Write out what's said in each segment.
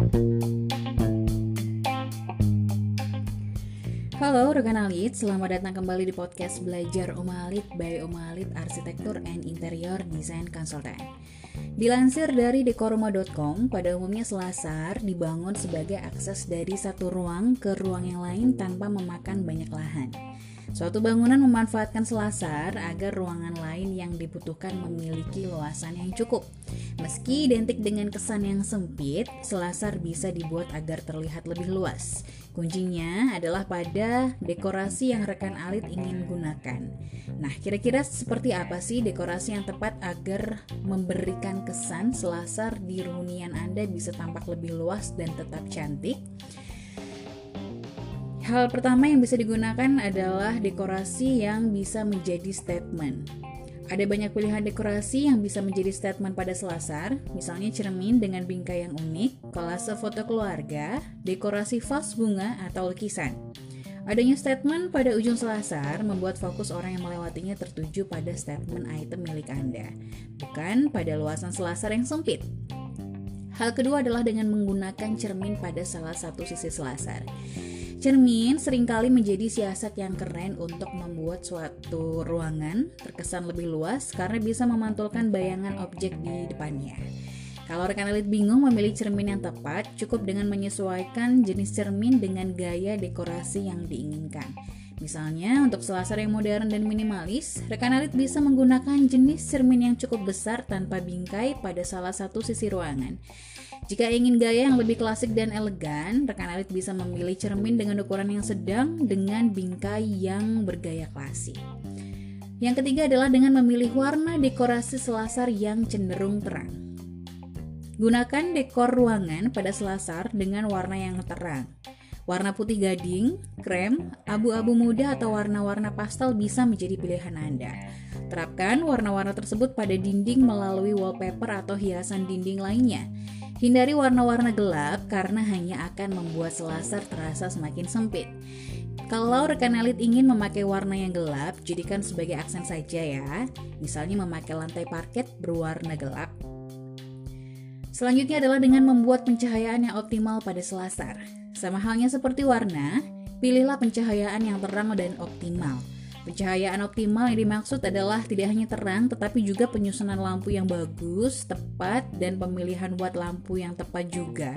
Halo rekan Alit, selamat datang kembali di podcast Belajar Oma Alit by Oma Alit Arsitektur and Interior Design Consultant. Dilansir dari dekoruma.com, pada umumnya selasar dibangun sebagai akses dari satu ruang ke ruang yang lain tanpa memakan banyak lahan. Suatu bangunan memanfaatkan selasar agar ruangan lain yang dibutuhkan memiliki luasan yang cukup. Meski identik dengan kesan yang sempit, selasar bisa dibuat agar terlihat lebih luas. Kuncinya adalah pada dekorasi yang rekan alit ingin gunakan. Nah, kira-kira seperti apa sih dekorasi yang tepat agar memberikan kesan selasar di hunian Anda bisa tampak lebih luas dan tetap cantik? Hal pertama yang bisa digunakan adalah dekorasi yang bisa menjadi statement. Ada banyak pilihan dekorasi yang bisa menjadi statement pada selasar, misalnya cermin dengan bingkai yang unik, kolase foto keluarga, dekorasi vas bunga, atau lukisan. Adanya statement pada ujung selasar membuat fokus orang yang melewatinya tertuju pada statement item milik Anda, bukan pada luasan selasar yang sempit. Hal kedua adalah dengan menggunakan cermin pada salah satu sisi selasar. Cermin sering kali menjadi siasat yang keren untuk membuat suatu ruangan terkesan lebih luas karena bisa memantulkan bayangan objek di depannya. Kalau rekan elit bingung memilih cermin yang tepat, cukup dengan menyesuaikan jenis cermin dengan gaya dekorasi yang diinginkan. Misalnya, untuk selasar yang modern dan minimalis, rekan elit bisa menggunakan jenis cermin yang cukup besar tanpa bingkai pada salah satu sisi ruangan. Jika ingin gaya yang lebih klasik dan elegan, rekan elit bisa memilih cermin dengan ukuran yang sedang dengan bingkai yang bergaya klasik. Yang ketiga adalah dengan memilih warna dekorasi selasar yang cenderung terang. Gunakan dekor ruangan pada selasar dengan warna yang terang. Warna putih gading, krem, abu-abu muda atau warna-warna pastel bisa menjadi pilihan Anda. Terapkan warna-warna tersebut pada dinding melalui wallpaper atau hiasan dinding lainnya. Hindari warna-warna gelap karena hanya akan membuat selasar terasa semakin sempit. Kalau rekan elit ingin memakai warna yang gelap, jadikan sebagai aksen saja ya. Misalnya memakai lantai parket berwarna gelap. Selanjutnya adalah dengan membuat pencahayaan yang optimal pada selasar. Sama halnya seperti warna, pilihlah pencahayaan yang terang dan optimal. Pencahayaan optimal yang dimaksud adalah tidak hanya terang, tetapi juga penyusunan lampu yang bagus, tepat, dan pemilihan watt lampu yang tepat juga.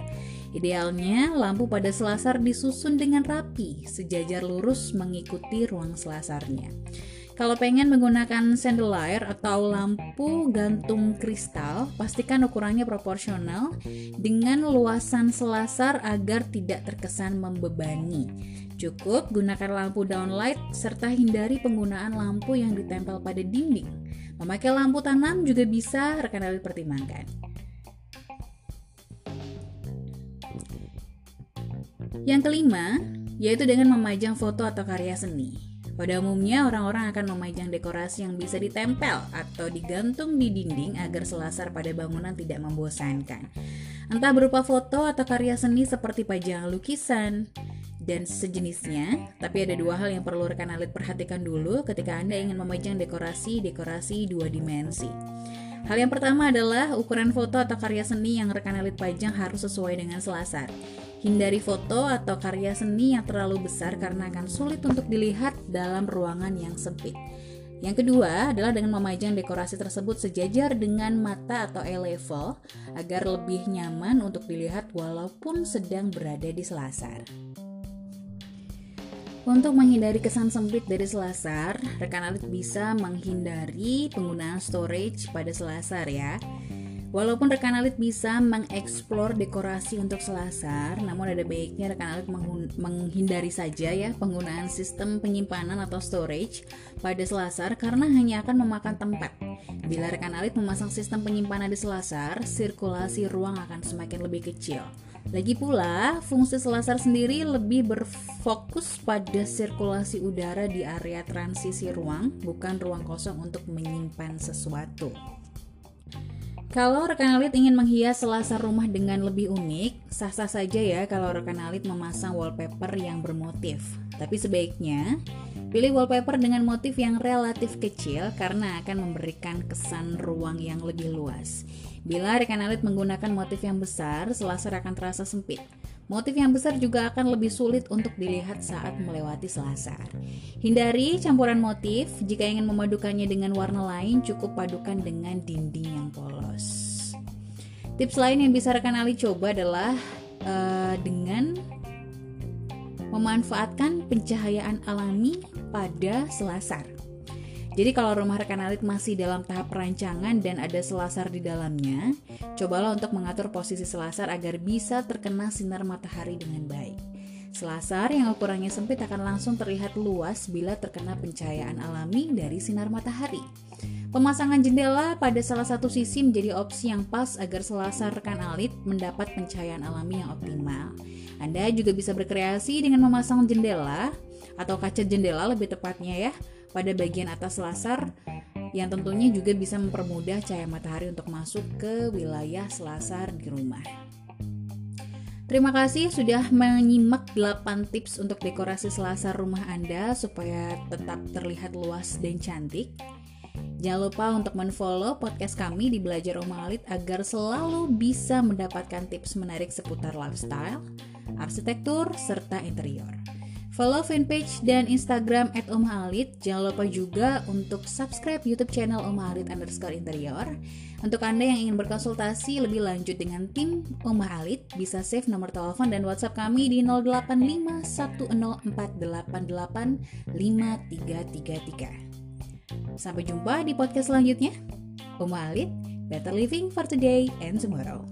Idealnya, lampu pada selasar disusun dengan rapi, sejajar lurus mengikuti ruang selasarnya. Kalau pengen menggunakan chandelier atau lampu gantung kristal, pastikan ukurannya proporsional dengan luasan selasar agar tidak terkesan membebani. Cukup gunakan lampu downlight serta hindari penggunaan lampu yang ditempel pada dinding. Memakai lampu tanam juga bisa rekan rekan pertimbangkan. Yang kelima, yaitu dengan memajang foto atau karya seni. Pada umumnya, orang-orang akan memajang dekorasi yang bisa ditempel atau digantung di dinding agar selasar pada bangunan tidak membosankan. Entah berupa foto atau karya seni seperti pajangan lukisan, dan sejenisnya, tapi ada dua hal yang perlu rekan alit perhatikan dulu ketika Anda ingin memajang dekorasi-dekorasi dua dimensi. Hal yang pertama adalah ukuran foto atau karya seni yang rekan alit pajang harus sesuai dengan selasar. Hindari foto atau karya seni yang terlalu besar karena akan sulit untuk dilihat dalam ruangan yang sempit. Yang kedua adalah dengan memajang dekorasi tersebut sejajar dengan mata atau eye level agar lebih nyaman untuk dilihat walaupun sedang berada di selasar. Untuk menghindari kesan sempit dari selasar, rekan alit bisa menghindari penggunaan storage pada selasar ya. Walaupun rekan alit bisa mengeksplor dekorasi untuk selasar, namun ada baiknya rekan alit menghindari saja ya penggunaan sistem penyimpanan atau storage pada selasar karena hanya akan memakan tempat. Bila rekan alit memasang sistem penyimpanan di selasar, sirkulasi ruang akan semakin lebih kecil. Lagi pula, fungsi selasar sendiri lebih berfokus pada sirkulasi udara di area transisi ruang, bukan ruang kosong untuk menyimpan sesuatu. Kalau rekan alit ingin menghias selasar rumah dengan lebih unik, sah-sah saja ya kalau rekan alit memasang wallpaper yang bermotif. Tapi sebaiknya pilih wallpaper dengan motif yang relatif kecil karena akan memberikan kesan ruang yang lebih luas. Bila rekan alit menggunakan motif yang besar, selasar akan terasa sempit. Motif yang besar juga akan lebih sulit untuk dilihat saat melewati selasar. Hindari campuran motif. Jika ingin memadukannya dengan warna lain, cukup padukan dengan dinding yang polos. Tips lain yang bisa rekan alit coba adalah uh, dengan memanfaatkan pencahayaan alami pada selasar. Jadi kalau rumah rekan alit masih dalam tahap perancangan dan ada selasar di dalamnya, cobalah untuk mengatur posisi selasar agar bisa terkena sinar matahari dengan baik. Selasar yang ukurannya sempit akan langsung terlihat luas bila terkena pencahayaan alami dari sinar matahari. Pemasangan jendela pada salah satu sisi menjadi opsi yang pas agar selasar rekan alit mendapat pencahayaan alami yang optimal. Anda juga bisa berkreasi dengan memasang jendela atau kaca jendela lebih tepatnya ya pada bagian atas selasar yang tentunya juga bisa mempermudah cahaya matahari untuk masuk ke wilayah selasar di rumah. Terima kasih sudah menyimak 8 tips untuk dekorasi selasar rumah Anda supaya tetap terlihat luas dan cantik. Jangan lupa untuk menfollow podcast kami di Belajar Oma Alit agar selalu bisa mendapatkan tips menarik seputar lifestyle, arsitektur, serta interior. Follow fanpage dan Instagram at Alit. Jangan lupa juga untuk subscribe YouTube channel Alit underscore interior. Untuk Anda yang ingin berkonsultasi lebih lanjut dengan tim Oma Alit, bisa save nomor telepon dan WhatsApp kami di 085104885333. Sampai jumpa di podcast selanjutnya. Oma Alit, better living for today and tomorrow.